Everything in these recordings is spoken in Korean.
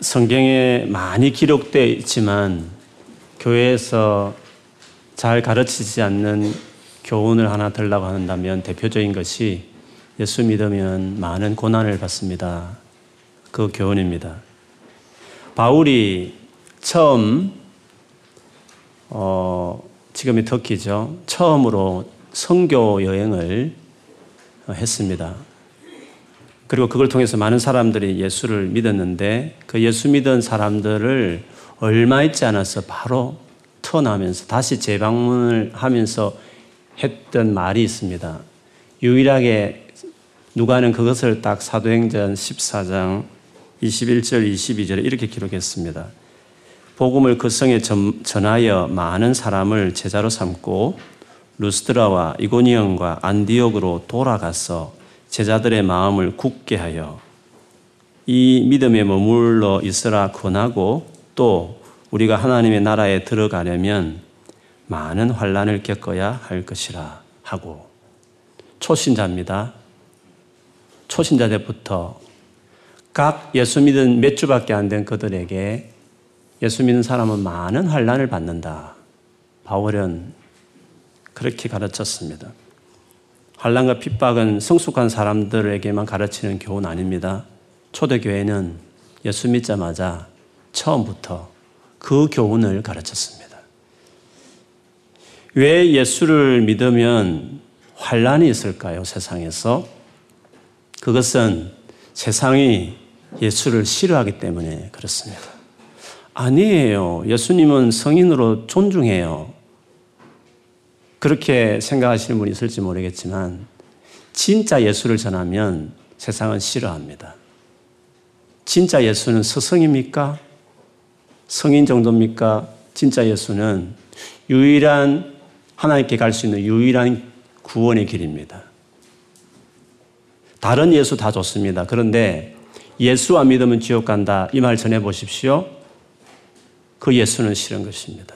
성경에 많이 기록되어 있지만 교회에서 잘 가르치지 않는 교훈을 하나 들라고 한다면 대표적인 것이 예수 믿으면 많은 고난을 받습니다. 그 교훈입니다. 바울이 처음 어, 지금이 터키죠. 처음으로 성교 여행을 했습니다. 그리고 그걸 통해서 많은 사람들이 예수를 믿었는데 그 예수 믿은 사람들을 얼마 있지 않아서 바로 터나면서 다시 재방문을 하면서 했던 말이 있습니다. 유일하게 누가는 그것을 딱 사도행전 14장 21절 22절에 이렇게 기록했습니다. 복음을 그 성에 전하여 많은 사람을 제자로 삼고 루스드라와 이고니언과 안디옥으로 돌아가서 제자들의 마음을 굳게 하여 이 믿음에 머물러 있으라 권하고 또 우리가 하나님의 나라에 들어가려면 많은 환란을 겪어야 할 것이라 하고 초신자입니다. 초신자 때부터 각 예수 믿은 몇 주밖에 안 된 그들에게 예수 믿는 사람은 많은 환란을 받는다. 바울은 그렇게 가르쳤습니다. 환란과 핍박은 성숙한 사람들에게만 가르치는 교훈 아닙니다. 초대교회는 예수 믿자마자 처음부터 그 교훈을 가르쳤습니다. 왜 예수를 믿으면 환란이 있을까요? 세상에서 그것은 세상이 예수를 싫어하기 때문에 그렇습니다. 아니에요. 예수님은 성인으로 존중해요. 그렇게 생각하시는 분이 있을지 모르겠지만 진짜 예수를 전하면 세상은 싫어합니다. 진짜 예수는 스승입니까? 성인 정도입니까? 진짜 예수는 유일한 하나님께 갈 수 있는 유일한 구원의 길입니다. 다른 예수 다 좋습니다. 그런데 예수 안 믿으면 지옥 간다. 이 말 전해 보십시오. 그 예수는 싫은 것입니다.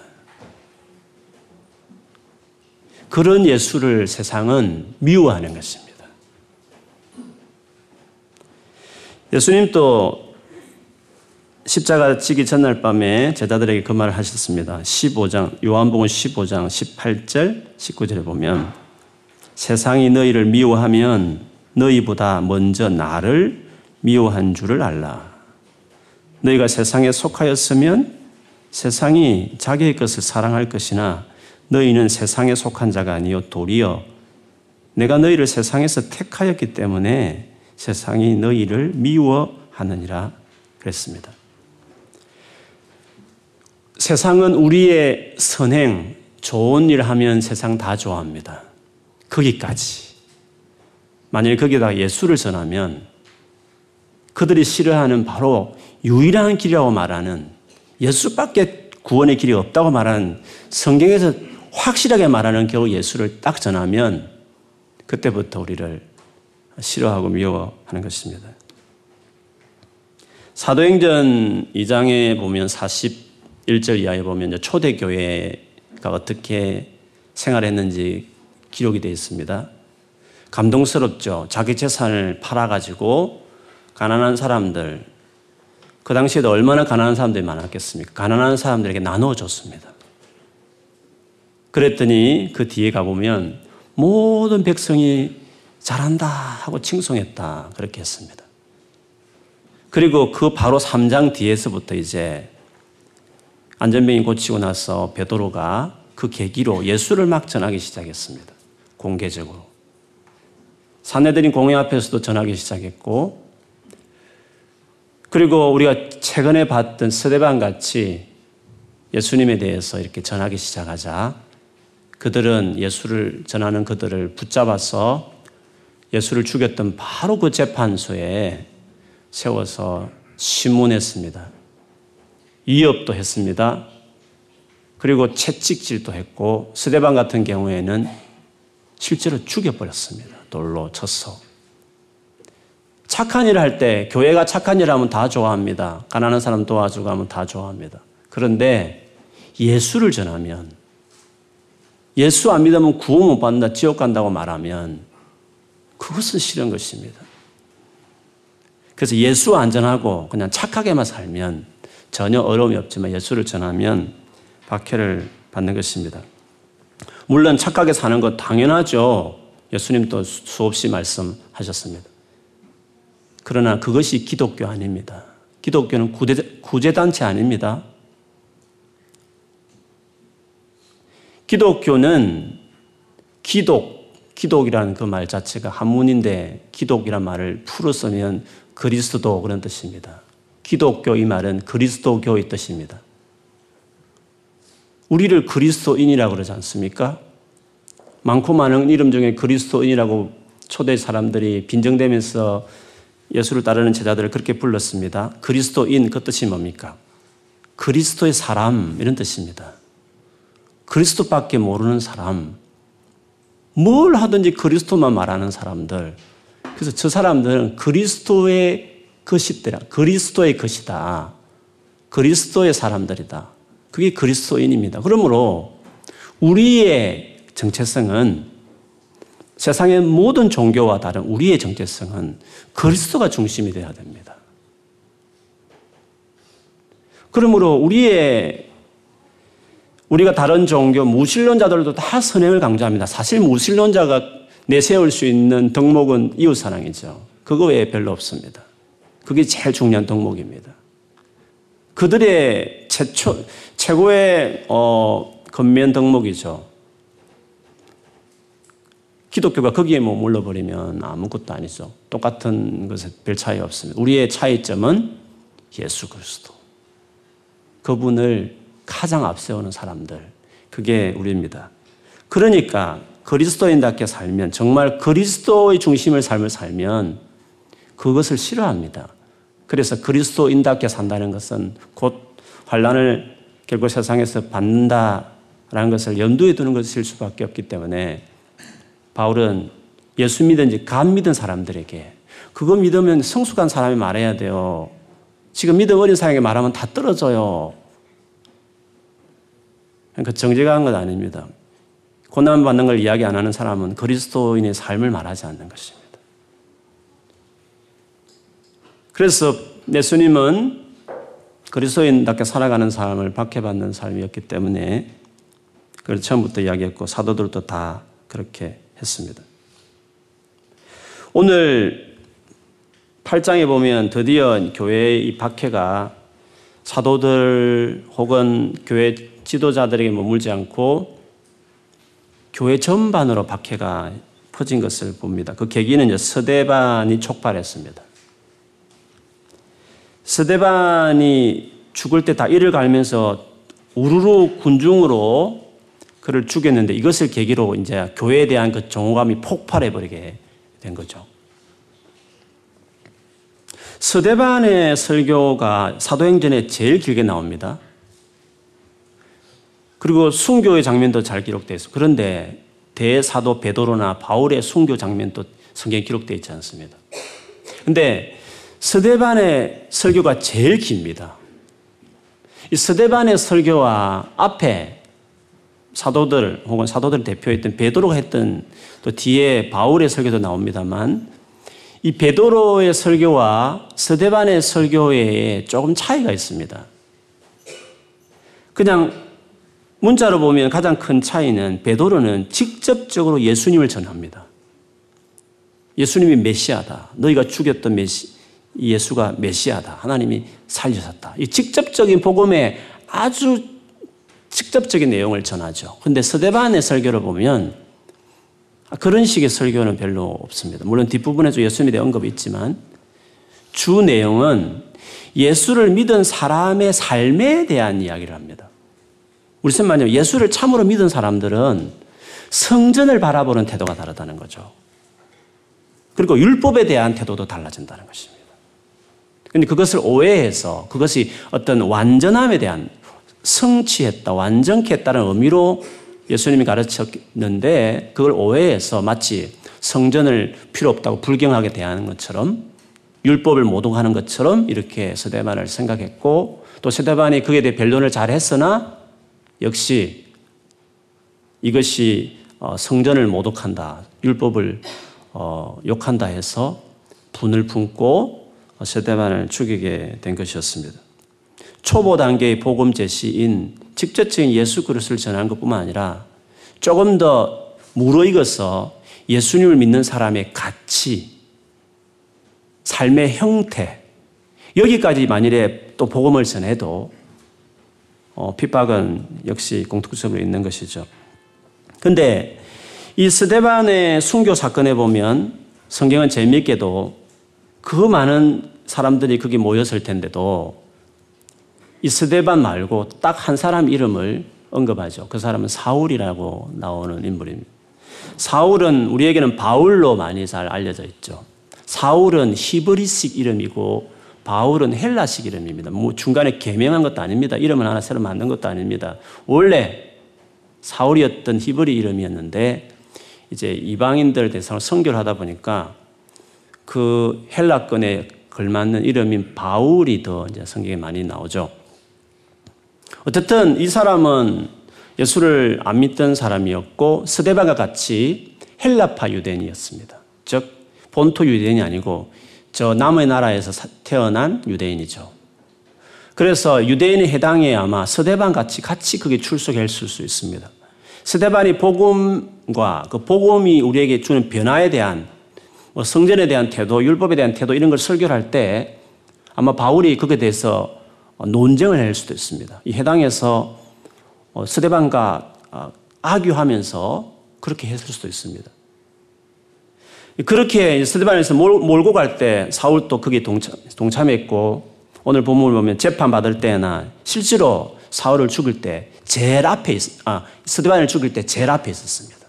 그런 예수를 세상은 미워하는 것입니다. 예수님도 십자가 지기 전날 밤에 제자들에게 그 말을 하셨습니다. 15장, 요한복음 15장 18절, 19절에 보면 세상이 너희를 미워하면 너희보다 먼저 나를 미워한 줄을 알라. 너희가 세상에 속하였으면 세상이 자기의 것을 사랑할 것이나 너희는 세상에 속한 자가 아니요 도리어 내가 너희를 세상에서 택하였기 때문에 세상이 너희를 미워하느니라 그랬습니다. 세상은 우리의 선행, 좋은 일 하면 세상 다 좋아합니다. 거기까지. 만약에 거기다 예수를 전하면 그들이 싫어하는 바로 유일한 길이라고 말하는 예수밖에 구원의 길이 없다고 말하는 성경에서 확실하게 말하는 겨우 예수를 딱 전하면 그때부터 우리를 싫어하고 미워하는 것입니다. 사도행전 2장에 보면 41절 이하에 보면 초대교회가 어떻게 생활했는지 기록이 되어 있습니다. 감동스럽죠. 자기 재산을 팔아가지고 가난한 사람들, 그 당시에도 얼마나 가난한 사람들이 많았겠습니까? 가난한 사람들에게 나눠줬습니다. 그랬더니 그 뒤에 가보면 모든 백성이 잘한다 하고 칭송했다. 그렇게 했습니다. 그리고 그 바로 3장 뒤에서부터 이제 안전병이 고치고 나서 베드로가 그 계기로 예수를 막 전하기 시작했습니다. 공개적으로. 사내들인 공회 앞에서도 전하기 시작했고, 그리고 우리가 최근에 봤던 스데반 같이 예수님에 대해서 이렇게 전하기 시작하자 그들은 예수를 전하는 그들을 붙잡아서 예수를 죽였던 바로 그 재판소에 세워서 신문했습니다. 위협도 했습니다. 그리고 채찍질도 했고 스데반 같은 경우에는 실제로 죽여버렸습니다. 돌로 쳤어. 착한 일할때 교회가 착한 일 하면 다 좋아합니다. 가난한 사람 도와주고 하면 다 좋아합니다. 그런데 예수를 전하면 예수 안 믿으면 구원 못 받는다, 지옥 간다고 말하면 그것은 싫은 것입니다. 그래서 예수 안전하고 그냥 착하게만 살면 전혀 어려움이 없지만 예수를 전하면 박해를 받는 것입니다. 물론 착하게 사는 것 당연하죠. 예수님도 수없이 말씀하셨습니다. 그러나 그것이 기독교 아닙니다. 기독교는 구제, 단체 아닙니다. 기독교는 기독, 기독이라는 그 말 자체가 한문인데 기독이란 말을 풀어 쓰면 그리스도 그런 뜻입니다. 기독교 이 말은 그리스도교의 뜻입니다. 우리를 그리스도인이라고 그러지 않습니까? 많고 많은 이름 중에 그리스도인이라고 초대 사람들이 빈정대면서 예수를 따르는 제자들을 그렇게 불렀습니다. 그리스도인 그 뜻이 뭡니까? 그리스도의 사람 이런 뜻입니다. 그리스도밖에 모르는 사람, 뭘 하든지 그리스도만 말하는 사람들. 그래서 저 사람들은 그리스도의 것이더라. 그리스도의 것이다. 그리스도의 사람들이다. 그게 그리스도인입니다. 그러므로 우리의 정체성은 세상의 모든 종교와 다른 우리의 정체성은 그리스도가 중심이 되어야 됩니다. 그러므로 우리의 우리가 다른 종교 무신론자들도 다 선행을 강조합니다. 사실 무신론자가 내세울 수 있는 덕목은 이웃사랑이죠. 그거 외에 별로 없습니다. 그게 제일 중요한 덕목입니다. 그들의 최초, 최고의 어, 건면 덕목이죠. 기독교가 거기에 뭐 물러버리면 아무것도 아니죠. 똑같은 것에 별 차이 없습니다. 우리의 차이점은 예수 그리스도. 그분을 가장 앞세우는 사람들. 그게 우리입니다. 그러니까 그리스도인답게 살면 정말 그리스도의 중심을 삶을 살면 그것을 싫어합니다. 그래서 그리스도인답게 산다는 것은 곧 환란을 결국 세상에서 받는다라는 것을 염두에 두는 것일 수밖에 없기 때문에 바울은 예수 믿은지 감 믿은 사람들에게 그거 믿으면 성숙한 사람이 말해야 돼요. 지금 믿음 어린 사람에게 말하면 다 떨어져요. 그러니까 정직한 것 아닙니다. 고난 받는 걸 이야기 안 하는 사람은 그리스도인의 삶을 말하지 않는 것입니다. 그래서 예수님은 그리스도인답게 살아가는 삶을 박해받는 삶이었기 때문에 그걸 처음부터 이야기했고 사도들도 다 그렇게 했습니다. 오늘 8장에 보면 드디어 교회의 이 박해가 사도들 혹은 교회 지도자들에게 머물지 않고 교회 전반으로 박해가 퍼진 것을 봅니다. 그 계기는 서대반이 촉발했습니다. 서대반이 죽을 때 다 이를 갈면서 우르르 군중으로 그를 죽였는데 이것을 계기로 이제 교회에 대한 그 정오감이 폭발해 버리게 된 거죠. 서대반의 설교가 사도행전에 제일 길게 나옵니다. 그리고 순교의 장면도 잘 기록되어 있어. 그런데 대사도 베드로나 바울의 순교 장면도 성경에 기록되어 있지 않습니다. 근데 서대반의 설교가 제일 깁니다. 이 서대반의 설교와 앞에 사도들 혹은 사도들 대표했던 베드로가 했던 또 뒤에 바울의 설교도 나옵니다만 이 베드로의 설교와 서대반의 설교에 조금 차이가 있습니다. 그냥 문자로 보면 가장 큰 차이는 베드로는 직접적으로 예수님을 전합니다. 예수님이 메시아다. 너희가 죽였던 메시, 예수가 메시아다. 하나님이 살리셨다. 이 직접적인 복음에 아주 직접적인 내용을 전하죠. 그런데 서대반의 설교를 보면 그런 식의 설교는 별로 없습니다. 물론 뒷부분에도 예수님에 대한 언급이 있지만 주 내용은 예수를 믿은 사람의 삶에 대한 이야기를 합니다. 우리 선 말하면 예수를 참으로 믿은 사람들은 성전을 바라보는 태도가 다르다는 거죠. 그리고 율법에 대한 태도도 달라진다는 것입니다. 근데 그것을 오해해서 그것이 어떤 완전함에 대한 성취했다, 완전케 했다는 의미로 예수님이 가르쳤는데 그걸 오해해서 마치 성전을 필요 없다고 불경하게 대하는 것처럼 율법을 모독하는 것처럼 이렇게 서대반을 생각했고 또 서대반이 그에 대해 변론을 잘 했으나 역시 이것이 어, 성전을 모독한다, 율법을 어, 욕한다 해서 분을 품고 세대반을 죽이게 된 것이었습니다. 초보 단계의 복음 제시인 직접적인 예수 그리스도를 전하는 것뿐만 아니라 조금 더 무르익어서 예수님을 믿는 사람의 가치, 삶의 형태, 여기까지 만일에 또 복음을 전해도 어, 핍박은 역시 공통점으로 있는 것이죠. 근데 이 스데반의 순교 사건에 보면 성경은 재미있게도 그 많은 사람들이 거기 모였을 텐데도 이 스데반 말고 딱 한 사람 이름을 언급하죠. 그 사람은 사울이라고 나오는 인물입니다. 사울은 우리에게는 바울로 많이 잘 알려져 있죠. 사울은 히브리식 이름이고 바울은 헬라식 이름입니다. 뭐 중간에 개명한 것도 아닙니다. 이름을 하나 새로 만든 것도 아닙니다. 원래 사울이었던 히브리 이름이었는데 이제 이방인들 대상으로 선교를 하다 보니까 그 헬라권에 걸맞는 이름인 바울이 더 이제 성경에 많이 나오죠. 어쨌든 이 사람은 예수를 안 믿던 사람이었고 스데반과 같이 헬라파 유대인이었습니다. 즉 본토 유대인이 아니고 저 남의 나라에서 태어난 유대인이죠. 그래서 유대인에 해당해 아마 스데반 같이 같이 그게 출석했을 수 있습니다. 스데반이 복음과 그 복음이 우리에게 주는 변화에 대한 뭐 성전에 대한 태도, 율법에 대한 태도 이런 걸 설교할 때 아마 바울이 그에 대해서 논쟁을 할 수도 있습니다. 이 해당에서 어, 스데반과 어, 악유하면서 그렇게 했을 수도 있습니다. 그렇게 스데반에서 몰고 갈 때 사울도 거기에 동참, 동참 했고 오늘 본문을 보면 재판 받을 때나 실제로 사울을 죽일 때 제일 앞에 있, 아, 스데반을 죽일 때 제일 앞에 있었습니다.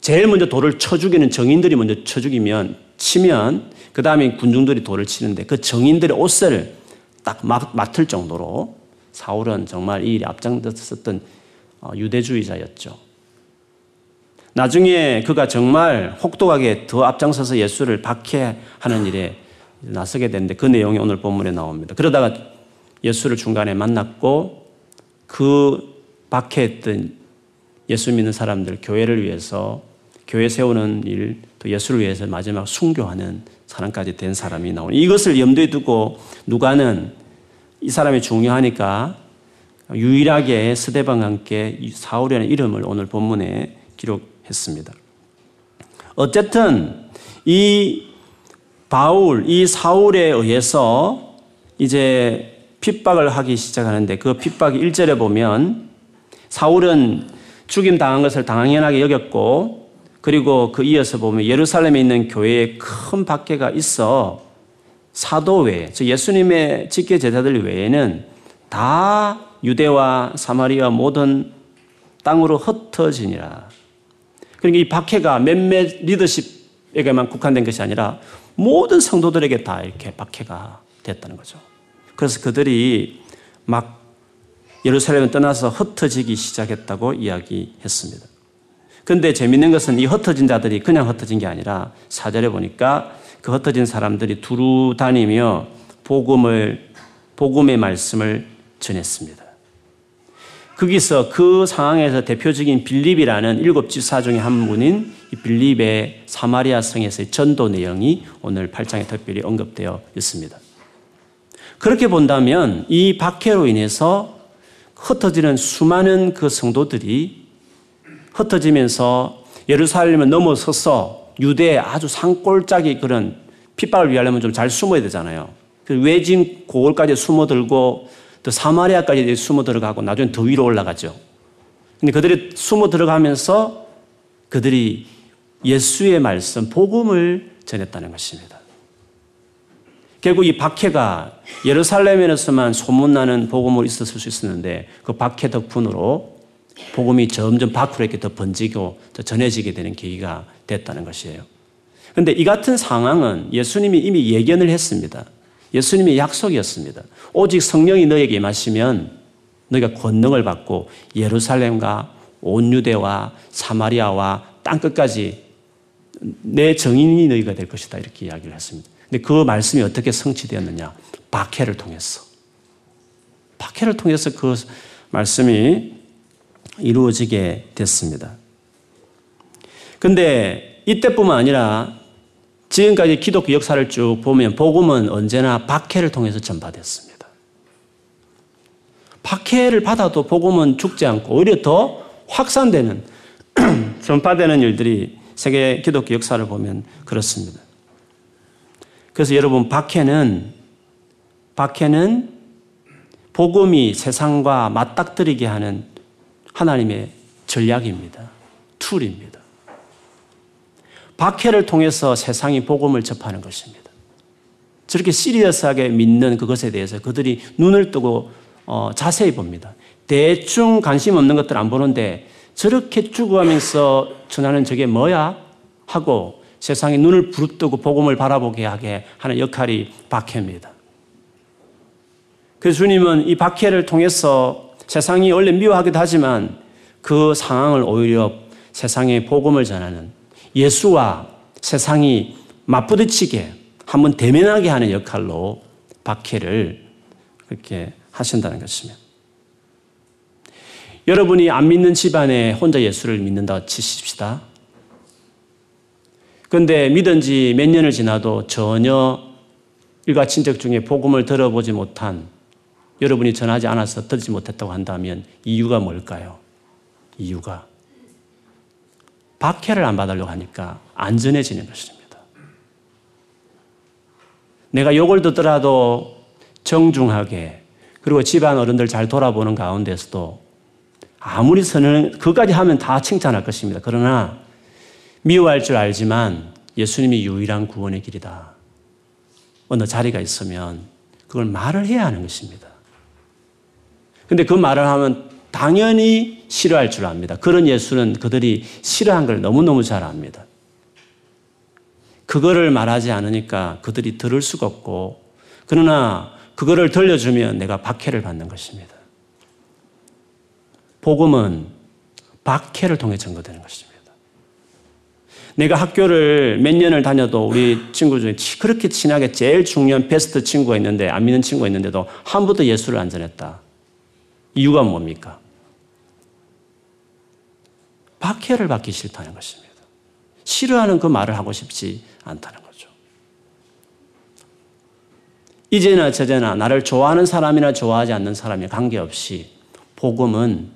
제일 먼저 돌을 쳐 죽이는 정인들이 먼저 쳐 죽이면 치면 그 다음에 군중들이 돌을 치는데 그 정인들의 옷을 딱 맡 을 정도로 사울은 정말 이 일에 앞장섰던 어, 유대주의자였죠. 나중에 그가 정말 혹독하게 더 앞장서서 예수를 박해하는 일에 나서게 되는데 그 내용이 오늘 본문에 나옵니다. 그러다가 예수를 중간에 만났고 그 박해했던 예수 믿는 사람들, 교회를 위해서 교회 세우는 일, 또 예수를 위해서 마지막 순교하는 사람까지 된 사람이 나오니 이것을 염두에 두고 누가는 이 사람이 중요하니까 유일하게 스데방과 함께 사울이라는 이름을 오늘 본문에 기록 했습니다. 어쨌든 이 바울, 이 사울에 의해서 이제 핍박을 하기 시작하는데 그 핍박이 1절에 보면 사울은 죽임 당한 것을 당연하게 여겼고 그리고 그 이어서 보면 예루살렘에 있는 교회에 큰 박해가 있어 사도 외에, 즉 예수님의 직계 제자들 외에는 다 유대와 사마리아 모든 땅으로 흩어지니라. 그러니까 이 박해가 몇몇 리더십에게만 국한된 것이 아니라 모든 성도들에게 다 이렇게 박해가 됐다는 거죠. 그래서 그들이 막 예루살렘을 떠나서 흩어지기 시작했다고 이야기했습니다. 그런데 재밌는 것은 이 흩어진 자들이 그냥 흩어진 게 아니라 사절에 보니까 그 흩어진 사람들이 두루 다니며 복음을 복음의 말씀을 전했습니다. 거기서 그 상황에서 대표적인 빌립이라는 일곱 집사 중에 한 분인 이 빌립의 사마리아 성에서의 전도 내용이 오늘 8장에 특별히 언급되어 있습니다. 그렇게 본다면 이 박해로 인해서 흩어지는 수많은 그 성도들이 흩어지면서 예루살렘을 넘어서서 유대의 아주 산골짜기 그런 핍박을 위하려면 좀 잘 숨어야 되잖아요. 그 외진 고을까지 숨어들고 또 사마리아까지 숨어 들어가고 나중에 더 위로 올라가죠. 근데 그들이 숨어 들어가면서 그들이 예수의 말씀, 복음을 전했다는 것입니다. 결국 이 박해가 예루살렘에서만 소문나는 복음으로 있었을 수 있었는데 그 박해 덕분으로 복음이 점점 밖으로 이렇게 더 번지고 더 전해지게 되는 계기가 됐다는 것이에요. 그런데 이 같은 상황은 예수님이 이미 예견을 했습니다. 예수님의 약속이었습니다. 오직 성령이 너에게 임하시면 너희가 권능을 받고 예루살렘과 온 유대와 사마리아와 땅 끝까지 내 정인이 너희가 될 것이다 이렇게 이야기를 했습니다. 근데 그 말씀이 어떻게 성취되었느냐? 박해를 통해서. 박해를 통해서 그 말씀이 이루어지게 됐습니다. 근데 이때뿐만 아니라 지금까지 기독교 역사를 쭉 보면 복음은 언제나 박해를 통해서 전파됐습니다. 박해를 받아도 복음은 죽지 않고 오히려 더 확산되는 전파되는 일들이 세계 기독교 역사를 보면 그렇습니다. 그래서 여러분 박해는 박해는 복음이 세상과 맞닥뜨리게 하는 하나님의 전략입니다. 툴입니다. 박해를 통해서 세상이 복음을 접하는 것입니다. 저렇게 시리어스하게 믿는 그것에 대해서 그들이 눈을 뜨고 어, 자세히 봅니다. 대충 관심 없는 것들 안 보는데 저렇게 죽어가면서 전하는 저게 뭐야? 하고 세상에 눈을 부릅뜨고 복음을 바라보게 하게 하는 역할이 박해입니다. 그래서 주님은 이 박해를 통해서 세상이 원래 미워하기도 하지만 그 상황을 오히려 세상에 복음을 전하는 예수와 세상이 맞부딪히게 한번 대면하게 하는 역할로 박해를 그렇게 하신다는 것입니다. 여러분이 안 믿는 집안에 혼자 예수를 믿는다 치십시다. 그런데 믿은 지 몇 년을 지나도 전혀 일가 친척 중에 복음을 들어보지 못한 여러분이 전하지 않아서 듣지 못했다고 한다면 이유가 뭘까요? 이유가 박해를 안 받으려고 하니까 안전해지는 것입니다. 내가 욕을 듣더라도 정중하게 그리고 집안 어른들 잘 돌아보는 가운데서도 아무리 선을 그까지 하면 다 칭찬할 것입니다. 그러나 미워할 줄 알지만 예수님이 유일한 구원의 길이다. 어느 자리가 있으면 그걸 말을 해야 하는 것입니다. 근데 그 말을 하면 당연히 싫어할 줄 압니다. 그런 예수는 그들이 싫어한 걸 너무너무 잘 압니다. 그거를 말하지 않으니까 그들이 들을 수가 없고, 그러나 그거를 들려주면 내가 박해를 받는 것입니다. 복음은 박해를 통해 증거되는 것입니다. 내가 학교를 몇 년을 다녀도 우리 친구 중에 그렇게 친하게 제일 중요한 베스트 친구가 있는데 안 믿는 친구가 있는데도 한 번도 예수를 안 전했다. 이유가 뭡니까? 박해를 받기 싫다는 것입니다. 싫어하는 그 말을 하고 싶지 않다는 거죠. 이제나 저제나 나를 좋아하는 사람이나 좋아하지 않는 사람이 관계없이 복음은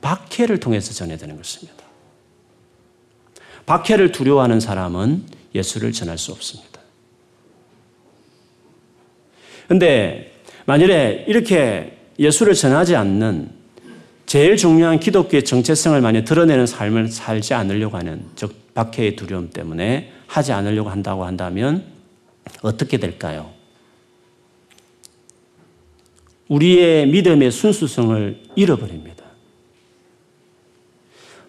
박해를 통해서 전해되는 것입니다. 박해를 두려워하는 사람은 예수를 전할 수 없습니다. 그런데 만일에 이렇게 예수를 전하지 않는 제일 중요한 기독교의 정체성을 많이 드러내는 삶을 살지 않으려고 하는 즉 박해의 두려움 때문에 하지 않으려고 한다고 한다면 어떻게 될까요? 우리의 믿음의 순수성을 잃어버립니다.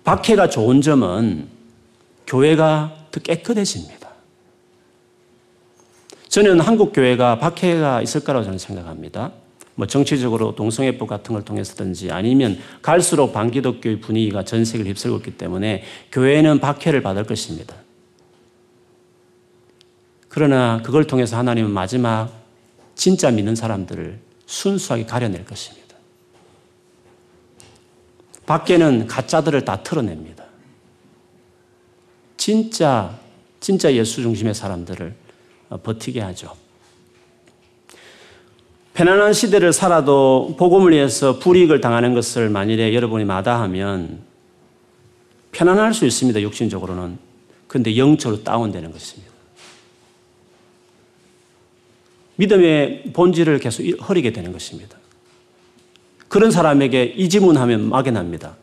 박해가 좋은 점은 교회가 더 깨끗해집니다. 저는 한국 교회가 박해가 있을 거라고 저는 생각합니다. 뭐 정치적으로 동성애법 같은 걸 통해서든지 아니면 갈수록 반기독교의 분위기가 전 세계를 휩쓸고 있기 때문에 교회는 박해를 받을 것입니다. 그러나 그걸 통해서 하나님은 마지막 진짜 믿는 사람들을 순수하게 가려낼 것입니다. 밖에는 가짜들을 다 털어냅니다. 진짜, 진짜 예수 중심의 사람들을 버티게 하죠. 편안한 시대를 살아도 복음을 위해서 불이익을 당하는 것을 만일에 여러분이 마다하면 편안할 수 있습니다. 육신적으로는. 그런데 영적으로 다운되는 것입니다. 믿음의 본질을 계속 흐리게 되는 것입니다. 그런 사람에게 이 질문하면 막연합니다.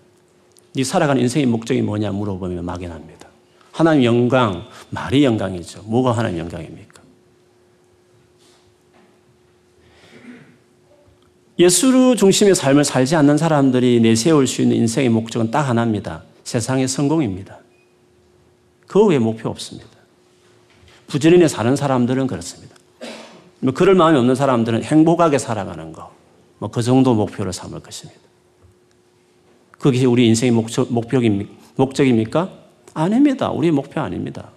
네 살아가는 인생의 목적이 뭐냐 물어보면 막연합니다. 하나님 영광, 말이 영광이죠. 뭐가 하나님 영광입니까? 예수 중심의 삶을 살지 않는 사람들이 내세울 수 있는 인생의 목적은 딱 하나입니다. 세상의 성공입니다. 그 외에 목표 없습니다. 부지런히 사는 사람들은 그렇습니다. 뭐 그럴 마음이 없는 사람들은 행복하게 살아가는 거, 뭐 그 정도 목표로 삼을 것입니다. 그게 우리 인생의 목적, 목적입니까? 아닙니다. 우리의 목표 아닙니다.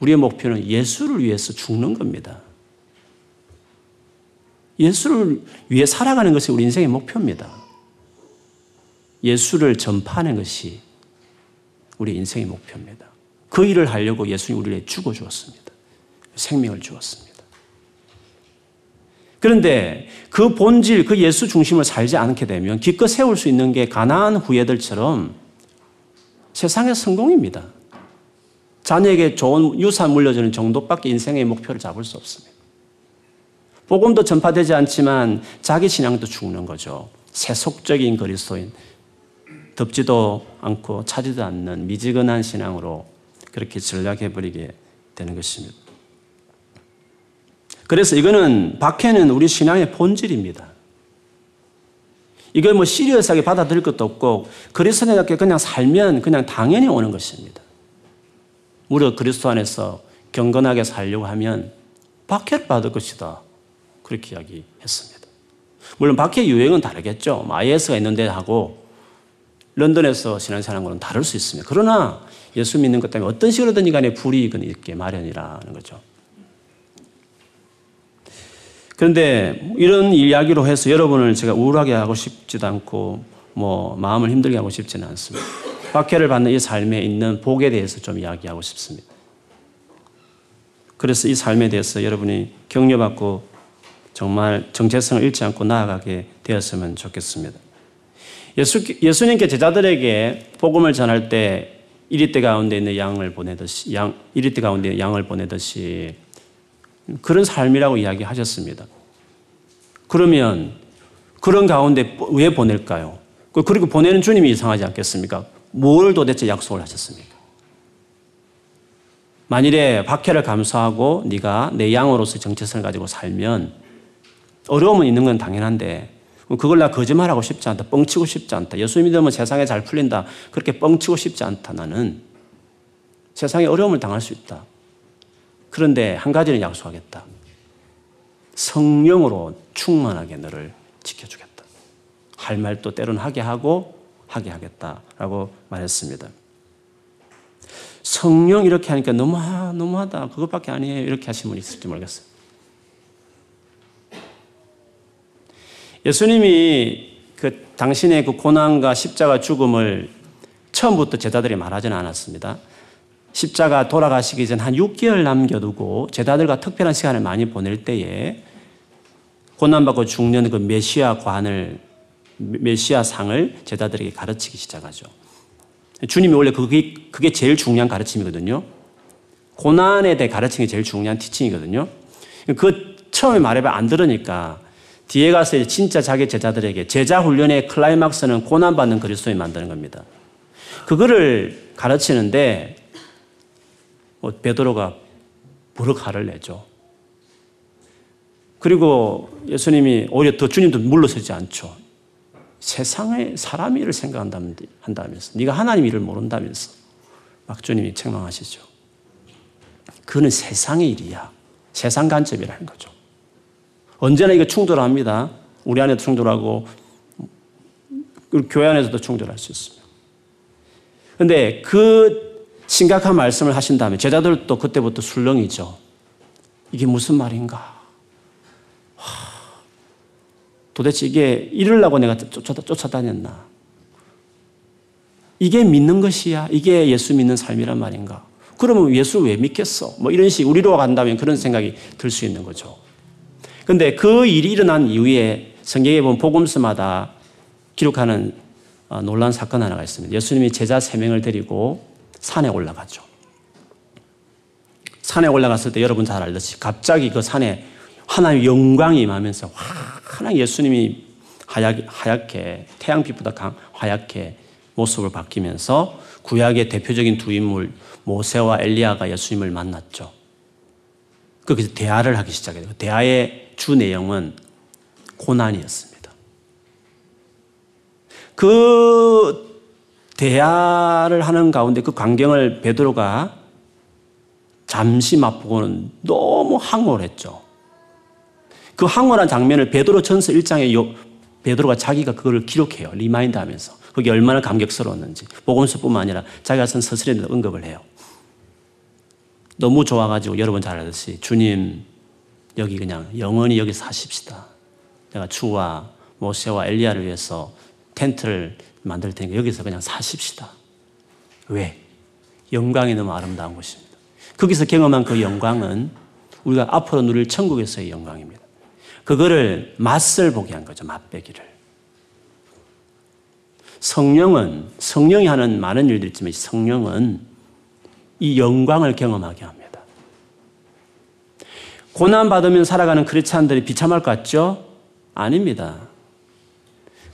우리의 목표는 예수를 위해서 죽는 겁니다. 예수를 위해 살아가는 것이 우리 인생의 목표입니다. 예수를 전파하는 것이 우리 인생의 목표입니다. 그 일을 하려고 예수님 우리를 죽어 주었습니다. 생명을 주었습니다. 그런데 그 본질, 그 예수 중심을 살지 않게 되면 기껏 세울 수 있는 게 가난한 후예들처럼 세상의 성공입니다. 자녀에게 좋은 유산 물려주는 정도밖에 인생의 목표를 잡을 수 없습니다. 복음도 전파되지 않지만 자기 신앙도 죽는 거죠. 세속적인 그리스도인, 덥지도 않고 차지도 않는 미지근한 신앙으로 그렇게 전락해버리게 되는 것입니다. 그래서 이거는 박해는 우리 신앙의 본질입니다. 이걸 뭐 시리어스하게 받아들일 것도 없고 그리스도인답게 그냥 살면 그냥 당연히 오는 것입니다. 무려 그리스도 안에서 경건하게 살려고 하면 박해를 받을 것이다. 그렇게 이야기했습니다. 물론 박해 유행은 다르겠죠. IS가 뭐 있는데 하고 런던에서 신앙생활하는 다를 수 있습니다. 그러나 예수 믿는 것 때문에 어떤 식으로든 간에 불이익은 있게 마련이라는 거죠. 그런데 이런 이야기로 해서 여러분을 제가 우울하게 하고 싶지도 않고 뭐 마음을 힘들게 하고 싶지는 않습니다. 박해를 받는 이 삶에 있는 복에 대해서 좀 이야기하고 싶습니다. 그래서 이 삶에 대해서 여러분이 격려받고 정말 정체성을 잃지 않고 나아가게 되었으면 좋겠습니다. 예수, 예수님께 제자들에게 복음을 전할 때 1리대 가운데 있는 양을 보내듯이, 양, 1리대 가운데 양을 보내듯이 그런 삶이라고 이야기하셨습니다. 그러면 그런 가운데 왜 보낼까요? 그, 그리고 보내는 주님이 이상하지 않겠습니까? 뭘 도대체 약속을 하셨습니까? 만일에 박해를 감수하고 네가 내 양으로서 정체성을 가지고 살면 어려움은 있는 건 당연한데 그걸 나 거짓말하고 싶지 않다. 뻥치고 싶지 않다. 예수 믿으면 세상에 잘 풀린다. 그렇게 뻥치고 싶지 않다. 나는 세상에 어려움을 당할 수 있다. 그런데 한 가지는 약속하겠다. 성령으로 충만하게 너를 지켜주겠다. 할 말도 때론 하게 하고 하게 하겠다라고 말했습니다. 성령 이렇게 하니까 너무 너무하다. 그것밖에 아니에요. 이렇게 하신 분이 있을지 모르겠어요. 예수님이 그 당신의 그 고난과 십자가 죽음을 처음부터 제자들이 말하지는 않았습니다. 십자가 돌아가시기 전 한 6개월 남겨두고 제자들과 특별한 시간을 많이 보낼 때에 고난받고 죽는 그 메시아 관을 메시아 상을 제자들에게 가르치기 시작하죠. 주님이 원래 그게, 그게 제일 중요한 가르침이거든요. 고난에 대해 가르치는 게 제일 중요한 티칭이거든요. 그 처음에 말해봐 안 들으니까 뒤에 가서 진짜 자기 제자들에게 제자 훈련의 클라이막스는 고난받는 그리스도인 만드는 겁니다. 그거를 가르치는데 뭐 베드로가 화를 내죠. 그리고 예수님이 오히려 더 주님도 물러서지 않죠. 세상의 사람 일을 생각한다면서 네가 하나님 일을 모른다면서 막 주님이 책망하시죠. 그는 세상의 일이야. 세상 간첩이라는 거죠. 언제나 이거 충돌합니다. 우리 안에도 충돌하고 교회 안에서도 충돌할 수 있습니다. 그런데 그 심각한 말씀을 하신 다음에 제자들도 그때부터 술렁이죠. 이게 무슨 말인가? 도대체 이게 이러려고 내가 쫓아, 다녔나 이게 믿는 것이야? 이게 예수 믿는 삶이란 말인가? 그러면 예수 왜 믿겠어? 뭐 이런 식 우리로 간다면 그런 생각이 들 수 있는 거죠. 근데 그 일이 일어난 이후에 성경에 보면 복음서마다 기록하는 어, 놀란 사건 하나가 있습니다. 예수님이 제자 세 명을 데리고 산에 올라가죠. 산에 올라갔을 때 여러분 잘 알듯이 갑자기 그 산에 하나님의 영광이 임하면서 환한 예수님이 하얗게, 하얗게 태양빛보다 강, 하얗게 모습을 바뀌면서 구약의 대표적인 두 인물 모세와 엘리야가 예수님을 만났죠. 거기서 대화를 하기 시작해요. 그 대화의 주 내용은 고난이었습니다. 그 대화를 하는 가운데 그 광경을 베드로가 잠시 맛보고는 너무 황홀했죠. 그 황홀한 장면을 베드로 전서 1장에 베드로가 자기가 그걸 기록해요. remind 하면서. 그게 얼마나 감격스러웠는지. 복음서뿐만 아니라 자기가 쓴 서신에도 언급을 해요. 너무 좋아가지고 여러분 잘 알듯이 주님 여기 그냥 영원히 여기 사십시다. 내가 주와 모세와 엘리야를 위해서 텐트를 만들 테니까 여기서 그냥 사십시다. 왜? 영광이 너무 아름다운 것입니다. 거기서 경험한 그 영광은 우리가 앞으로 누릴 천국에서의 영광입니다. 그거를 맛을 보게 한 거죠. 맛배기를. 성령은 성령이 하는 많은 일들 있지만 성령은 이 영광을 경험하게 합니다. 고난 받으면 살아가는 크리스찬들이 비참할 것 같죠? 아닙니다.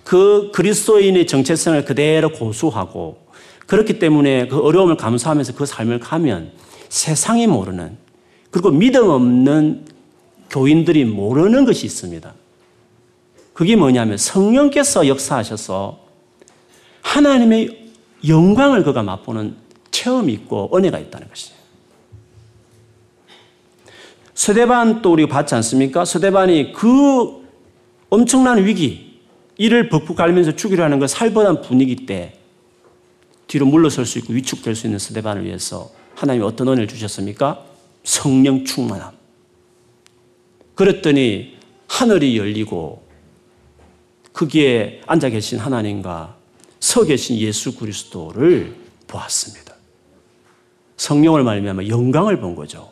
그 그리스도인의 정체성을 그대로 고수하고 그렇기 때문에 그 어려움을 감수하면서 그 삶을 가면 세상이 모르는 그리고 믿음 없는 교인들이 모르는 것이 있습니다. 그게 뭐냐면 성령께서 역사하셔서 하나님의 영광을 그가 맛보는 체험이 있고 은혜가 있다는 것이에요. 서대반 또 우리가 봤지 않습니까? 서대반이 그 엄청난 위기, 이를 벅벅 갈면서 죽이려 하는 그 살벌한 분위기 때 뒤로 물러설 수 있고 위축될 수 있는 서대반을 위해서 하나님이 어떤 은혜를 주셨습니까? 성령 충만함. 그랬더니 하늘이 열리고 거기에 앉아 계신 하나님과 서 계신 예수 그리스도를 보았습니다. 성령을 말미암아 영광을 본 거죠.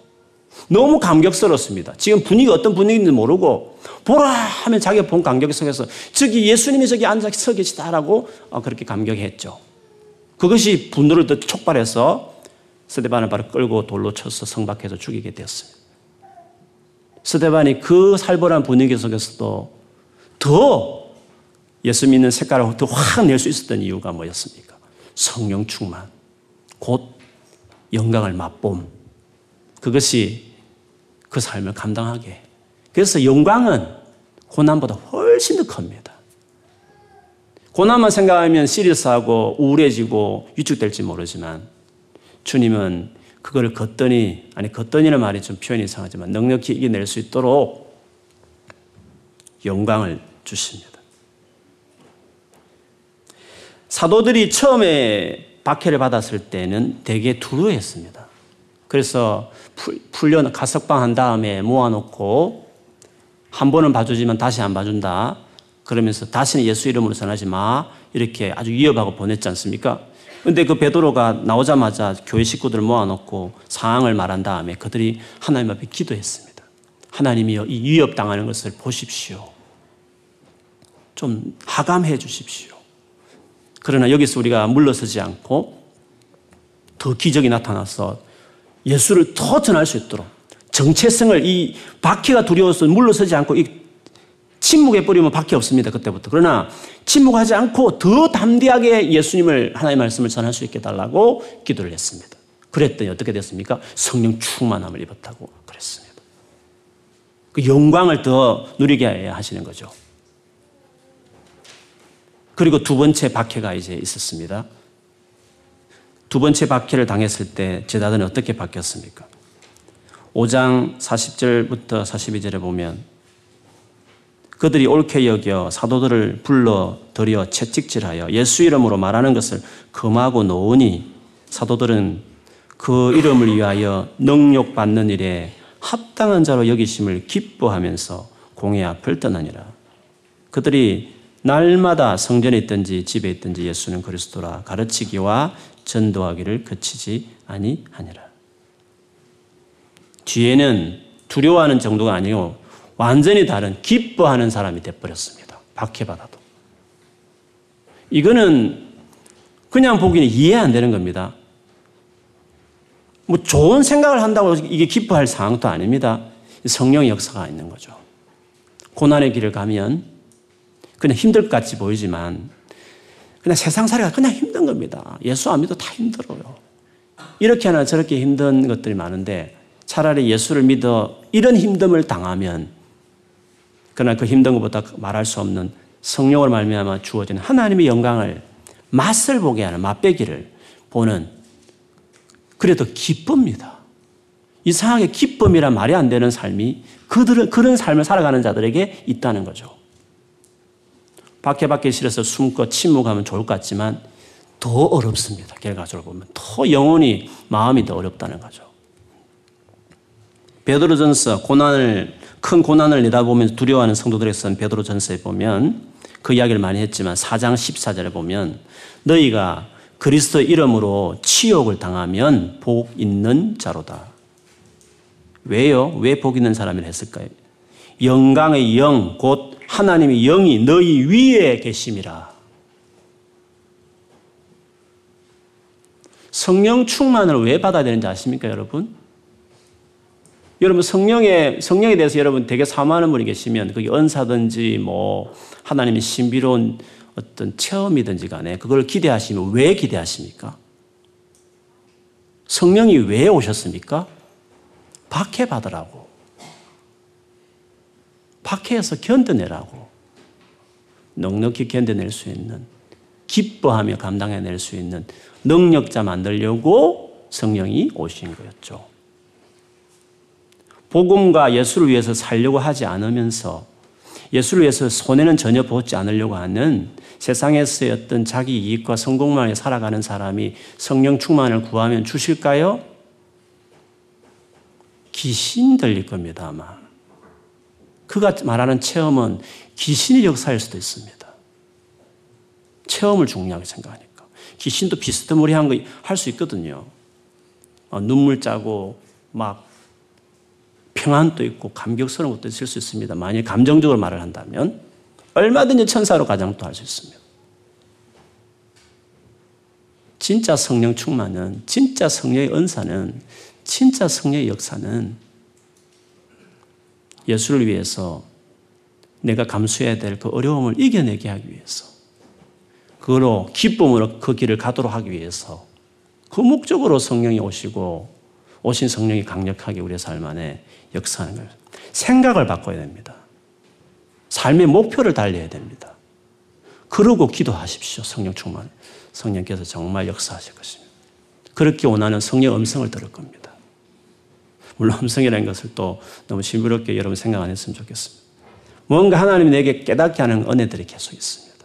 너무 감격스럽습니다. 지금 분위기가 어떤 분위기인지 모르고 보라 하면 자기가 본 감격 속에서 저기 예수님이 저기 앉아 서 계시다라고 어, 그렇게 감격했죠. 그것이 분노를 더 촉발해서 스데반을 바로 끌고 돌로 쳐서 성박해서 죽이게 되었습니다. 스데반이 그 살벌한 분위기 속에서도 더 예수 믿는 색깔을 더 확 낼 수 있었던 이유가 뭐였습니까? 성령 충만, 곧 영광을 맛봄. 그것이 그 삶을 감당하게. 그래서 영광은 고난보다 훨씬 더 큽니다. 고난만 생각하면 시리스하고 우울해지고 위축될지 모르지만 주님은 그걸 걷더니, 아니, 걷더니는 말이 좀 표현이 이상하지만 넉넉히 이겨낼 수 있도록 영광을 주십니다. 사도들이 처음에 박해를 받았을 때는 되게 두려워했습니다. 그래서 풀려 가석방 한 다음에 모아놓고 한 번은 봐주지만 다시 안 봐준다. 그러면서 다시는 예수 이름으로 전하지 마. 이렇게 아주 위협하고 보냈지 않습니까? 근데 그 베드로가 나오자마자 교회 식구들을 모아놓고 상황을 말한 다음에 그들이 하나님 앞에 기도했습니다. 하나님이여 이 위협 당하는 것을 보십시오. 좀 하감해 주십시오. 그러나 여기서 우리가 물러서지 않고 더 기적이 나타나서 예수를 더 전할 수 있도록 정체성을 이 바퀴가 두려워서 물러서지 않고 이 침묵해 버리면 밖에 없습니다. 그때부터. 그러나 침묵하지 않고 더 담대하게 예수님을, 하나님의 말씀을 전할 수 있게 달라고 기도를 했습니다. 그랬더니 어떻게 됐습니까? 성령 충만함을 입었다고 그랬습니다. 그 영광을 더 누리게 하시는 거죠. 그리고 두 번째 박해가 이제 있었습니다. 두 번째 박해를 당했을 때 제자들은 어떻게 바뀌었습니까? 5장 40절부터 42절에 보면 그들이 옳게 여겨 사도들을 불러 들여 채찍질하여 예수 이름으로 말하는 것을 금하고 놓으니 사도들은 그 이름을 위하여 능욕받는 일에 합당한 자로 여기심을 기뻐하면서 공회 앞을 떠나니라. 그들이 날마다 성전에 있든지 집에 있든지 예수는 그리스도라 가르치기와 전도하기를 그치지 아니하니라. 뒤에는 두려워하는 정도가 아니고 완전히 다른 기뻐하는 사람이 돼버렸습니다. 박해받아도. 이거는 그냥 보기는 이해 안 되는 겁니다. 뭐 좋은 생각을 한다고 이게 기뻐할 상황도 아닙니다. 성령의 역사가 있는 거죠. 고난의 길을 가면 그냥 힘들 것 같이 보이지만 그냥 세상살이가 그냥 힘든 겁니다. 예수 안 믿어 다 힘들어요. 이렇게 하나 저렇게 힘든 것들이 많은데 차라리 예수를 믿어 이런 힘듦을 당하면 그러나 그 힘든 것보다 말할 수 없는 성령을 말미암아 주어지는 하나님의 영광을 맛을 보게 하는 맛배기를 보는 그래도 기쁩니다. 이상하게 기쁨이란 말이 안 되는 삶이 그들은 그런 삶을 살아가는 자들에게 있다는 거죠. 싫어서 숨고 침묵하면 좋을 것 같지만 더 어렵습니다. 결과적으로 보면 더 영혼이 마음이 더 어렵다는 거죠. 베드로전서 고난을 큰 고난을 내다보면서 두려워하는 성도들에게 쓴 베드로전서에 보면 그 이야기를 많이 했지만 4장 14절에 보면 너희가 그리스도 이름으로 치욕을 당하면 복 있는 자로다. 왜요? 왜 복 있는 사람을 했을까요? 영광의 영, 곧 하나님의 영이 너희 위에 계심이라. 성령 충만을 왜 받아야 되는지 아십니까, 여러분? 여러분 성령에 성령에 대해서 여러분 되게 사모하는 분이 계시면 그게 은사든지 뭐 하나님의 신비로운 어떤 체험이든지 간에 그걸 기대하시면 왜 기대하십니까? 성령이 왜 오셨습니까? 박해 받으라고. 박해에서 견뎌내라고. 넉넉히 견뎌낼 수 있는 기뻐하며 감당해낼 수 있는 능력자 만들려고 성령이 오신 거였죠. 복음과 예수를 위해서 살려고 하지 않으면서 예수를 위해서 손해는 전혀 보지 않으려고 하는 세상에서의 어떤 자기 이익과 성공만에 살아가는 사람이 성령 충만을 구하면 주실까요? 귀신 들릴 겁니다, 아마. 그가 말하는 체험은 귀신의 역사일 수도 있습니다. 체험을 중요하게 생각하니까. 귀신도 비스듬무리한 거 할 수 있거든요. 어, 눈물 짜고 막 평안도 있고 감격스러운 것도 있을 수 있습니다. 만약 감정적으로 말을 한다면 얼마든지 천사로 가장도 할 수 있습니다. 진짜 성령 충만은 진짜 성령의 은사는 진짜 성령의 역사는 예수를 위해서 내가 감수해야 될 그 어려움을 이겨내게 하기 위해서 그로 기쁨으로 그 길을 가도록 하기 위해서 그 목적으로 성령이 오시고 오신 성령이 강력하게 우리의 삶 안에 역사하는 거예요. 생각을 바꿔야 됩니다. 삶의 목표를 달려야 됩니다. 그러고 기도하십시오. 성령 충만. 성령께서 정말 역사하실 것입니다. 그렇게 원하는 성령 음성을 들을 겁니다. 물론 음성이라는 것을 또 너무 신비롭게 여러분 생각 안 했으면 좋겠습니다. 뭔가 하나님이 내게 깨닫게 하는 은혜들이 계속 있습니다.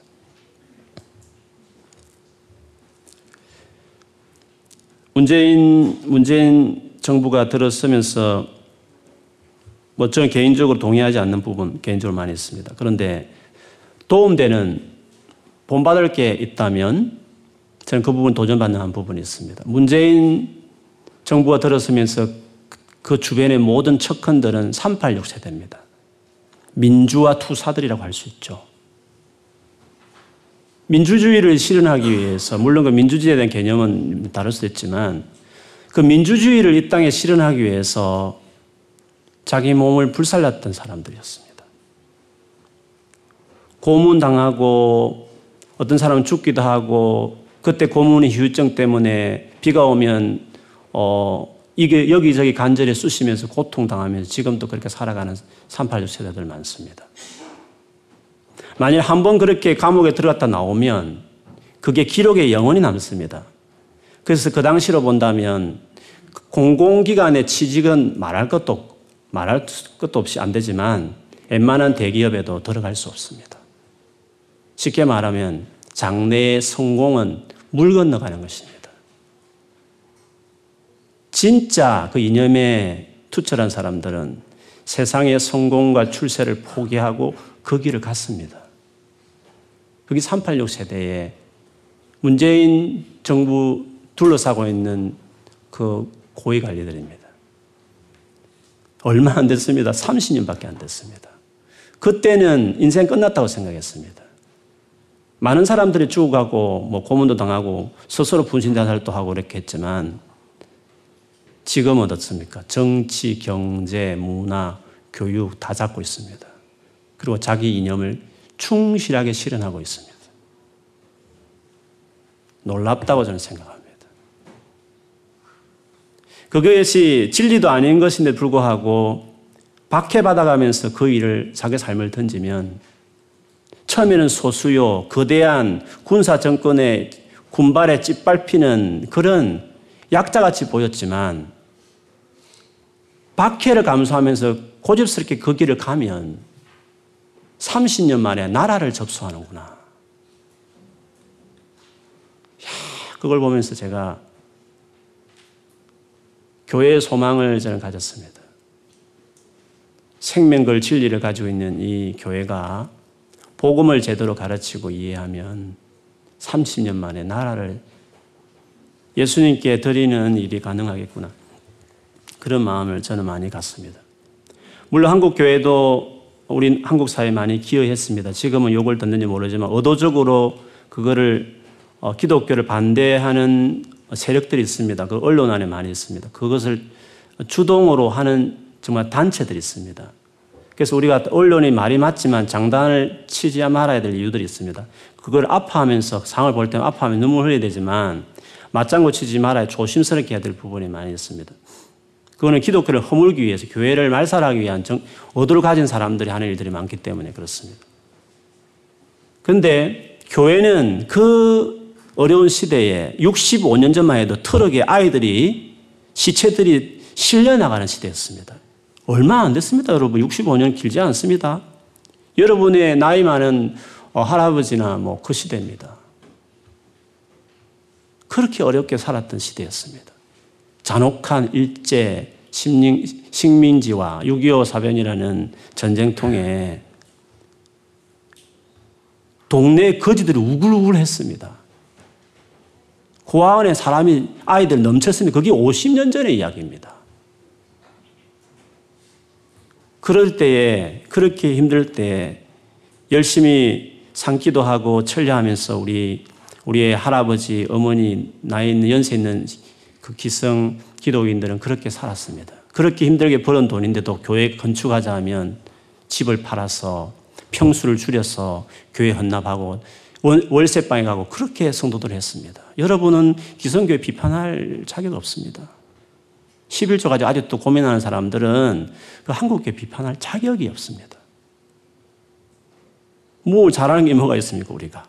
문재인, 문재인 정부가 들어서면서 뭐 저는 개인적으로 동의하지 않는 부분 개인적으로 많이 있습니다. 그런데 도움되는 본받을 게 있다면 저는 그 부분 도전받는 한 부분이 있습니다. 문재인 정부가 들어서면서 그 주변의 모든 척헌들은 386 세대입니다. 민주화 투사들이라고 할 수 있죠. 민주주의를 실현하기 위해서, 물론 그 민주주의에 대한 개념은 다를 수도 있지만, 그 민주주의를 이 땅에 실현하기 위해서 자기 몸을 불살랐던 사람들이었습니다. 고문당하고 어떤 사람은 죽기도 하고 그때 고문의 휴유증 때문에 비가 오면 어 이게 여기저기 간절히 쑤시면서 고통당하면서 지금도 그렇게 살아가는 386 세대들 많습니다. 만일 한 번 그렇게 감옥에 들어갔다 나오면 그게 기록에 영원히 남습니다. 그래서 그 당시로 본다면 공공기관의 취직은 말할 것도 말할 것도 없이 안 되지만 웬만한 대기업에도 들어갈 수 없습니다. 쉽게 말하면 장래의 성공은 물 건너가는 것입니다. 진짜 그 이념에 투철한 사람들은 세상의 성공과 출세를 포기하고 그 길을 갔습니다. 그게 386 세대에 문재인 정부 둘러싸고 있는 그 고위 관리들입니다. 얼마 안 됐습니다. 30년밖에 안 됐습니다. 그때는 인생 끝났다고 생각했습니다. 많은 사람들이 죽어가고 뭐 고문도 당하고 스스로 분신자살도 하고 이렇게 했지만 지금은 어떻습니까? 정치, 경제, 문화, 교육 다 잡고 있습니다. 그리고 자기 이념을 충실하게 실현하고 있습니다. 놀랍다고 저는 생각합니다. 그것이 진리도 아닌 것인데 불구하고 박해받아가면서 그 일을 자기 삶을 던지면 처음에는 소수요, 거대한 군사 정권의 군발에 짓밟히는 그런 약자같이 보였지만 박해를 감수하면서 고집스럽게 그 길을 가면 30년 만에 나라를 접수하는구나. 야, 그걸 보면서 제가 교회의 소망을 저는 가졌습니다. 생명걸 진리를 가지고 있는 이 교회가 복음을 제대로 가르치고 이해하면 30년 만에 나라를 예수님께 드리는 일이 가능하겠구나. 그런 마음을 저는 많이 갖습니다. 물론 한국 교회도 우리 한국 사회에 많이 기여했습니다. 지금은 욕을 듣는지 모르지만 의도적으로 그거를 어, 기독교를 반대하는 세력들이 있습니다. 그 언론 안에 많이 있습니다. 그것을 주동으로 하는 정말 단체들이 있습니다. 그래서 우리가 언론이 말이 맞지만 장단을 치지 말아야 될 이유들이 있습니다. 그걸 아파하면서 상을 볼 때는 아파하면 눈물 흘려야 되지만 맞장구 치지 말아야 조심스럽게 해야 될 부분이 많이 있습니다. 그거는 기독교를 허물기 위해서 교회를 말살하기 위한 정, 의도를 가진 사람들이 하는 일들이 많기 때문에 그렇습니다. 근데 교회는 그 어려운 시대에 65년 전만 해도 트럭에 아이들이 시체들이 실려 나가는 시대였습니다. 얼마 안 됐습니다, 여러분. 65년 길지 않습니다. 여러분의 나이 많은 어, 할아버지나 뭐 그 시대입니다. 그렇게 어렵게 살았던 시대였습니다. 잔혹한 일제 식민지와 6.25 사변이라는 전쟁통에 동네 거지들이 우글우글 했습니다. 고아원에 사람이, 아이들 넘쳤으니 그게 50년 전의 이야기입니다. 그럴 때에, 그렇게 힘들 때 열심히 산기도 하고 천려하면서 우리, 우리의 할아버지, 어머니, 나이 있는 연세 있는 그 기성 기독인들은 그렇게 살았습니다. 그렇게 힘들게 벌은 돈인데도 교회 건축하자 하면 집을 팔아서 평수를 줄여서 교회 헌납하고 월세 방에 가고 그렇게 성도들 했습니다. 여러분은 기성교회 비판할 자격 없습니다. 11조 가지고 아직도 고민하는 사람들은 그 한국교회 비판할 자격이 없습니다. 뭐 잘하는 게 뭐가 있습니까, 우리가?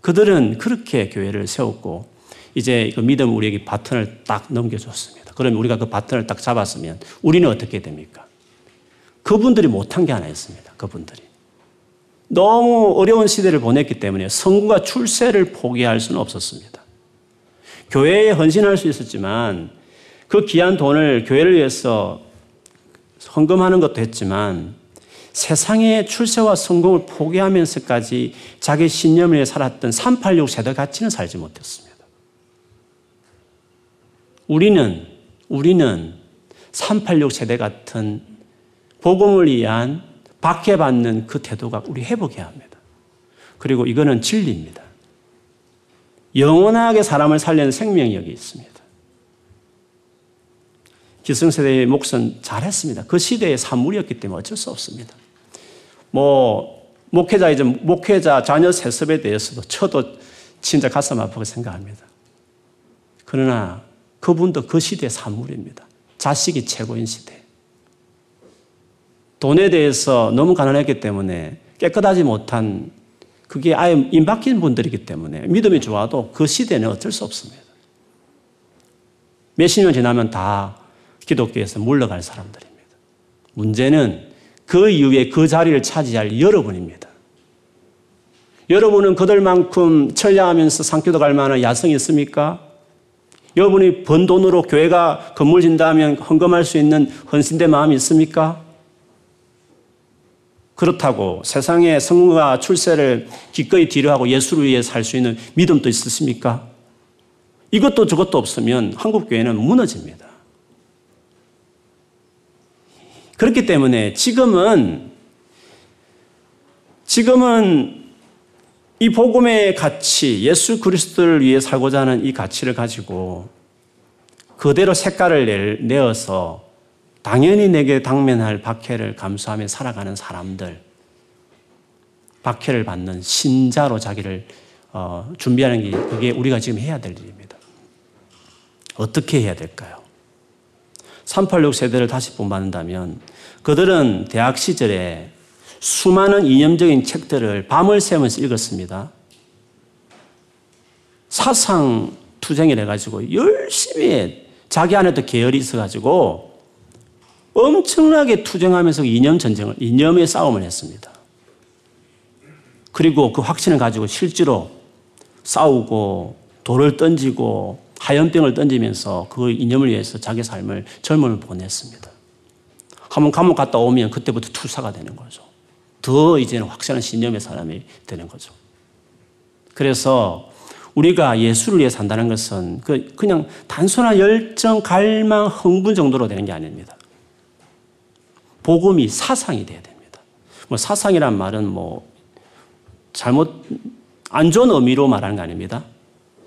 그들은 그렇게 교회를 세웠고, 이제 그 믿음 우리에게 바톤을 딱 넘겨줬습니다. 그러면 우리가 그 바톤을 딱 잡았으면 우리는 어떻게 됩니까? 그분들이 못한 게 하나 있습니다. 그분들이. 너무 어려운 시대를 보냈기 때문에 성구가 출세를 포기할 수는 없었습니다. 교회에 헌신할 수 있었지만 그 귀한 돈을 교회를 위해서 헌금하는 것도 했지만 세상의 출세와 성공을 포기하면서까지 자기 신념을 위해 살았던 386 세대 가치는 살지 못했습니다. 우리는, 우리는 386 세대 같은 복음을 위한 박해받는 그 태도가 우리 회복해야 합니다. 그리고 이거는 진리입니다. 영원하게 사람을 살리는 생명력이 있습니다. 기성세대의 몫은 잘했습니다. 그 시대의 산물이었기 때문에 어쩔 수 없습니다. 뭐, 목회자, 이제 목회자 자녀 세습에 대해서도 저도 진짜 가슴 아프게 생각합니다. 그러나 그분도 그 시대의 산물입니다. 자식이 최고인 시대. 돈에 대해서 너무 가난했기 때문에 깨끗하지 못한 그게 아예 임박힌 분들이기 때문에 믿음이 좋아도 그 시대는 어쩔 수 없습니다. 몇십 년 지나면 다 기독교에서 물러갈 사람들입니다. 문제는 그 이후에 그 자리를 차지할 여러분입니다. 여러분은 그들만큼 천량하면서 상교도 갈 만한 야성이 있습니까? 여러분이 번 돈으로 교회가 건물 진다면 헌금할 수 있는 헌신대 마음이 있습니까? 그렇다고 세상의 성과 출세를 기꺼이 뒤로하고 예수를 위해 살 수 있는 믿음도 있으십니까? 이것도 저것도 없으면 한국교회는 무너집니다. 그렇기 때문에 지금은 지금은 이 복음의 가치, 예수 그리스도를 위해 살고자 하는 이 가치를 가지고 그대로 색깔을 내어서 당연히 내게 당면할 박해를 감수하며 살아가는 사람들, 박해를 받는 신자로 자기를 어, 준비하는 게 그게 우리가 지금 해야 될 일입니다. 어떻게 해야 될까요? 386 세대를 다시 본받는다면 그들은 대학 시절에 수많은 이념적인 책들을 밤을 새면서 읽었습니다. 사상 투쟁을 해가지고 열심히 자기 안에도 계열이 있어 가지고 엄청나게 투쟁하면서 이념 전쟁을, 이념의 싸움을 했습니다. 그리고 그 확신을 가지고 실제로 싸우고 돌을 던지고 하염병을 던지면서 그 이념을 위해서 자기 삶을 젊음을 보냈습니다. 한번 감옥 갔다 오면 그때부터 투사가 되는 거죠. 더 이제는 확실한 신념의 사람이 되는 거죠. 그래서 우리가 예수를 위해 산다는 것은 그 그냥 단순한 열정, 갈망, 흥분 정도로 되는 게 아닙니다. 복음이 사상이 돼야 됩니다. 뭐 사상이란 말은 뭐 잘못 안 좋은 의미로 말하는 거 아닙니다.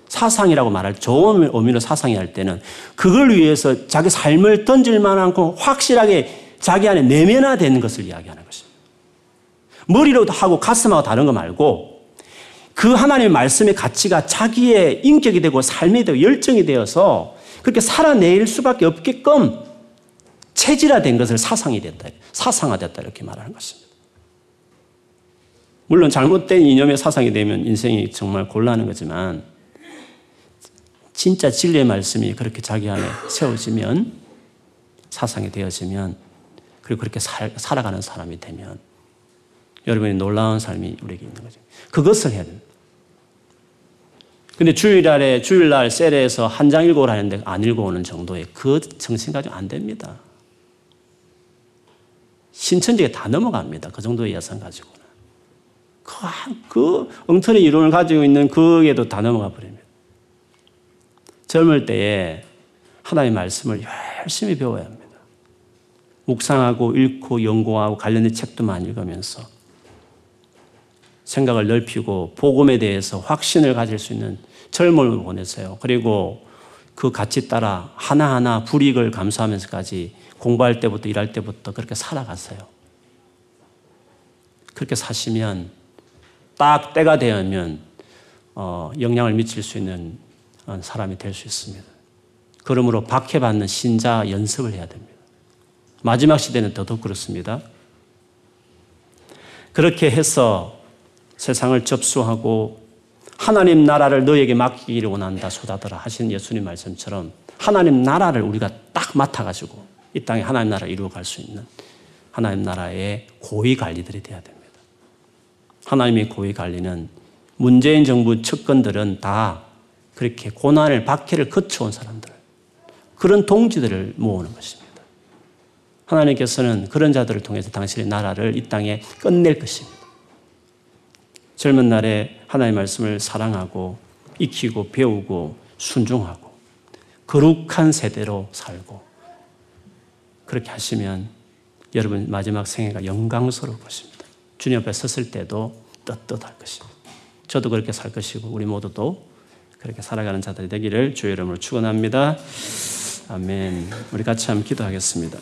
사상이라고 말할 좋은 의미로 사상이 할 때는 그걸 위해서 자기 삶을 던질 만한 확실하게 자기 안에 내면화되는 것을 이야기하는 것입니다. 머리로 하고 가슴하고 다른 거 말고 그 하나님의 말씀의 가치가 자기의 인격이 되고 삶이 되고 열정이 되어서 그렇게 살아낼 수밖에 없게끔 체질화된 것을 사상이 됐다. 사상화됐다. 이렇게 말하는 것입니다. 물론 잘못된 이념의 사상이 되면 인생이 정말 곤란한 거지만 진짜 진리의 말씀이 그렇게 자기 안에 세워지면 사상이 되어지면 그리고 그렇게 살, 살아가는 사람이 되면 여러분이 놀라운 삶이 우리에게 있는 거죠. 그것을 해야 됩니다. 근데 주일날에, 주일날 셀에서 한 장 읽고 하는데 안 읽고 오는 정도의 그 정신 가지고 안 됩니다. 신천지에 다 넘어갑니다. 그 정도의 예산 가지고는. 그, 그 엉터리 이론을 가지고 있는 그에도 다 넘어가 버립니다. 젊을 때에 하나님의 말씀을 열심히 배워야 합니다. 묵상하고 읽고 연구하고 관련된 책도 많이 읽으면서 생각을 넓히고 복음에 대해서 확신을 가질 수 있는 젊음을 보내세요. 그리고 그 가치 따라 하나하나 불이익을 감수하면서까지 공부할 때부터 일할 때부터 그렇게 살아갔어요. 그렇게 사시면 딱 때가 되면 어, 영향을 미칠 수 있는 어, 사람이 될 수 있습니다. 그러므로 박해받는 신자 연습을 해야 됩니다. 마지막 시대는 더더욱 그렇습니다. 그렇게 해서 세상을 접수하고 하나님 나라를 너에게 맡기기를 원한다 소다더라 하신 예수님 말씀처럼 하나님 나라를 우리가 딱 맡아가지고 이 땅에 하나님 나라 이루어갈 수 있는 하나님 나라의 고위 관리들이 되어야 됩니다. 하나님의 고위 관리는 문재인 정부 측근들은 다 그렇게 고난을 박해를 거쳐온 사람들 그런 동지들을 모으는 것입니다. 하나님께서는 그런 자들을 통해서 당신의 나라를 이 땅에 끝낼 것입니다. 젊은 날에 하나님의 말씀을 사랑하고 익히고 배우고 순종하고 거룩한 세대로 살고 그렇게 하시면 여러분 마지막 생애가 영광스러울 것입니다. 주님 앞에 섰을 때도 떳떳할 것입니다. 저도 그렇게 살 것이고 우리 모두도 그렇게 살아가는 자들이 되기를 주의 이름으로 축원합니다. 아멘. 우리 같이 한번 기도하겠습니다.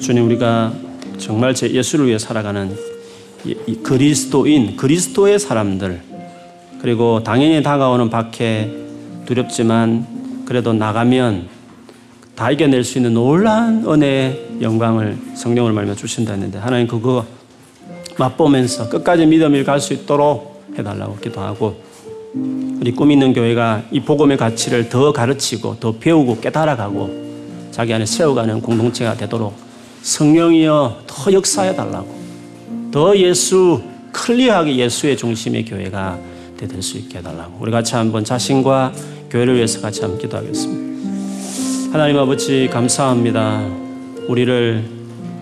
주님 우리가 정말 제 예수를 위해 살아가는 그리스도인, 그리스도의 사람들 그리고 당연히 다가오는 박해 두렵지만 그래도 나가면 다 이겨낼 수 있는 놀라운 은혜의 영광을 성령을 말며 주신다 했는데 하나님 그거 맛보면서 끝까지 믿음을 갈 수 있도록 해달라고 기도하고 우리 꿈 있는 교회가 이 복음의 가치를 더 가르치고 더 배우고 깨달아가고 자기 안에 세워가는 공동체가 되도록 성령이여 더 역사해 달라고 더 예수 클리어하게 예수의 중심의 교회가 될 수 있게 해달라고 우리 같이 한번 자신과 교회를 위해서 같이 한번 기도하겠습니다. 하나님 아버지 감사합니다. 우리를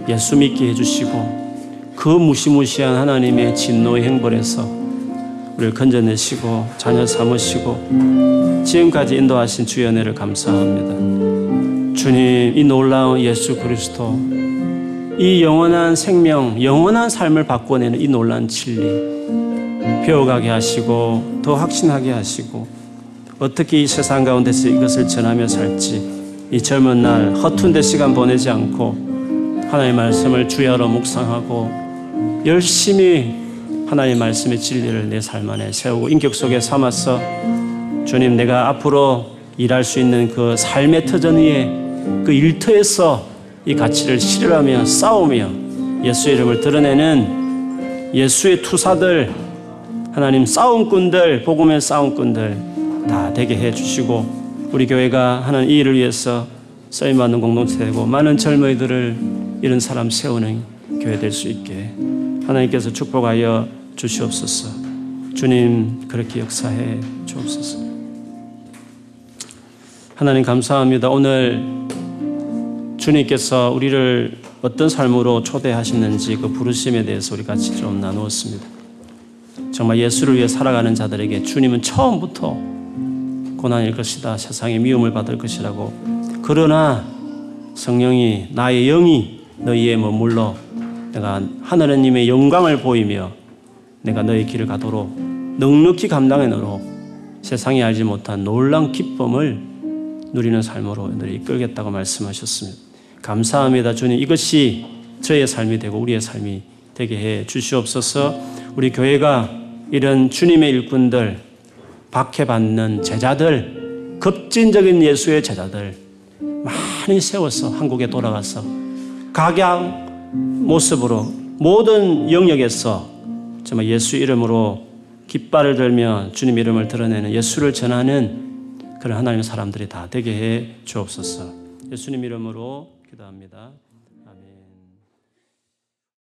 예수 믿게 해주시고 그 무시무시한 하나님의 진노의 행벌에서 우리를 건져내시고 자녀 삼으시고 지금까지 인도하신 주의 은혜를 감사합니다. 주님 이 놀라운 예수 그리스도 이 영원한 생명, 영원한 삶을 바꿔내는 이 놀란 진리. 배워가게 하시고 더 확신하게 하시고 어떻게 이 세상 가운데서 이것을 전하며 살지? 이 젊은 날 허튼 데 시간 보내지 않고 하나님의 말씀을 주야로 묵상하고 열심히 하나님의 말씀의 진리를 내 삶 안에 세우고 인격 속에 삼아서 주님 내가 앞으로 일할 수 있는 그 삶의 터전 위에 그 일터에서 이 가치를 실현하며 싸우며 예수의 이름을 드러내는 예수의 투사들, 하나님 싸움꾼들, 복음의 싸움꾼들 다 되게 해 주시고 우리 교회가 하는 이 일을 위해서 쓰임받는 공동체 되고 많은 젊은이들을 이런 사람 세우는 교회 될 수 있게 하나님께서 축복하여 주시옵소서. 주님 그렇게 역사해 주옵소서. 하나님 감사합니다. 오늘 주님께서 우리를 어떤 삶으로 초대하셨는지 그 부르심에 대해서 우리 같이 좀 나누었습니다. 정말 예수를 위해 살아가는 자들에게 주님은 처음부터 고난일 것이다. 세상에 미움을 받을 것이라고. 그러나 성령이 나의 영이 너희에 머물러 내가 하나님의 영광을 보이며 내가 너희 길을 가도록 넉넉히 감당해 너로 세상이 알지 못한 놀란 기쁨을 누리는 삶으로 너를 이끌겠다고 말씀하셨습니다. 감사합니다. 주님 이것이 저의 삶이 되고 우리의 삶이 되게 해 주시옵소서 우리 교회가 이런 주님의 일꾼들 박해받는 제자들 급진적인 예수의 제자들 많이 세워서 한국에 돌아가서 각양 모습으로 모든 영역에서 정말 예수 이름으로 깃발을 들며 주님 이름을 드러내는 예수를 전하는 그런 하나님의 사람들이 다 되게 해 주옵소서. 예수님 이름으로 기도합니다.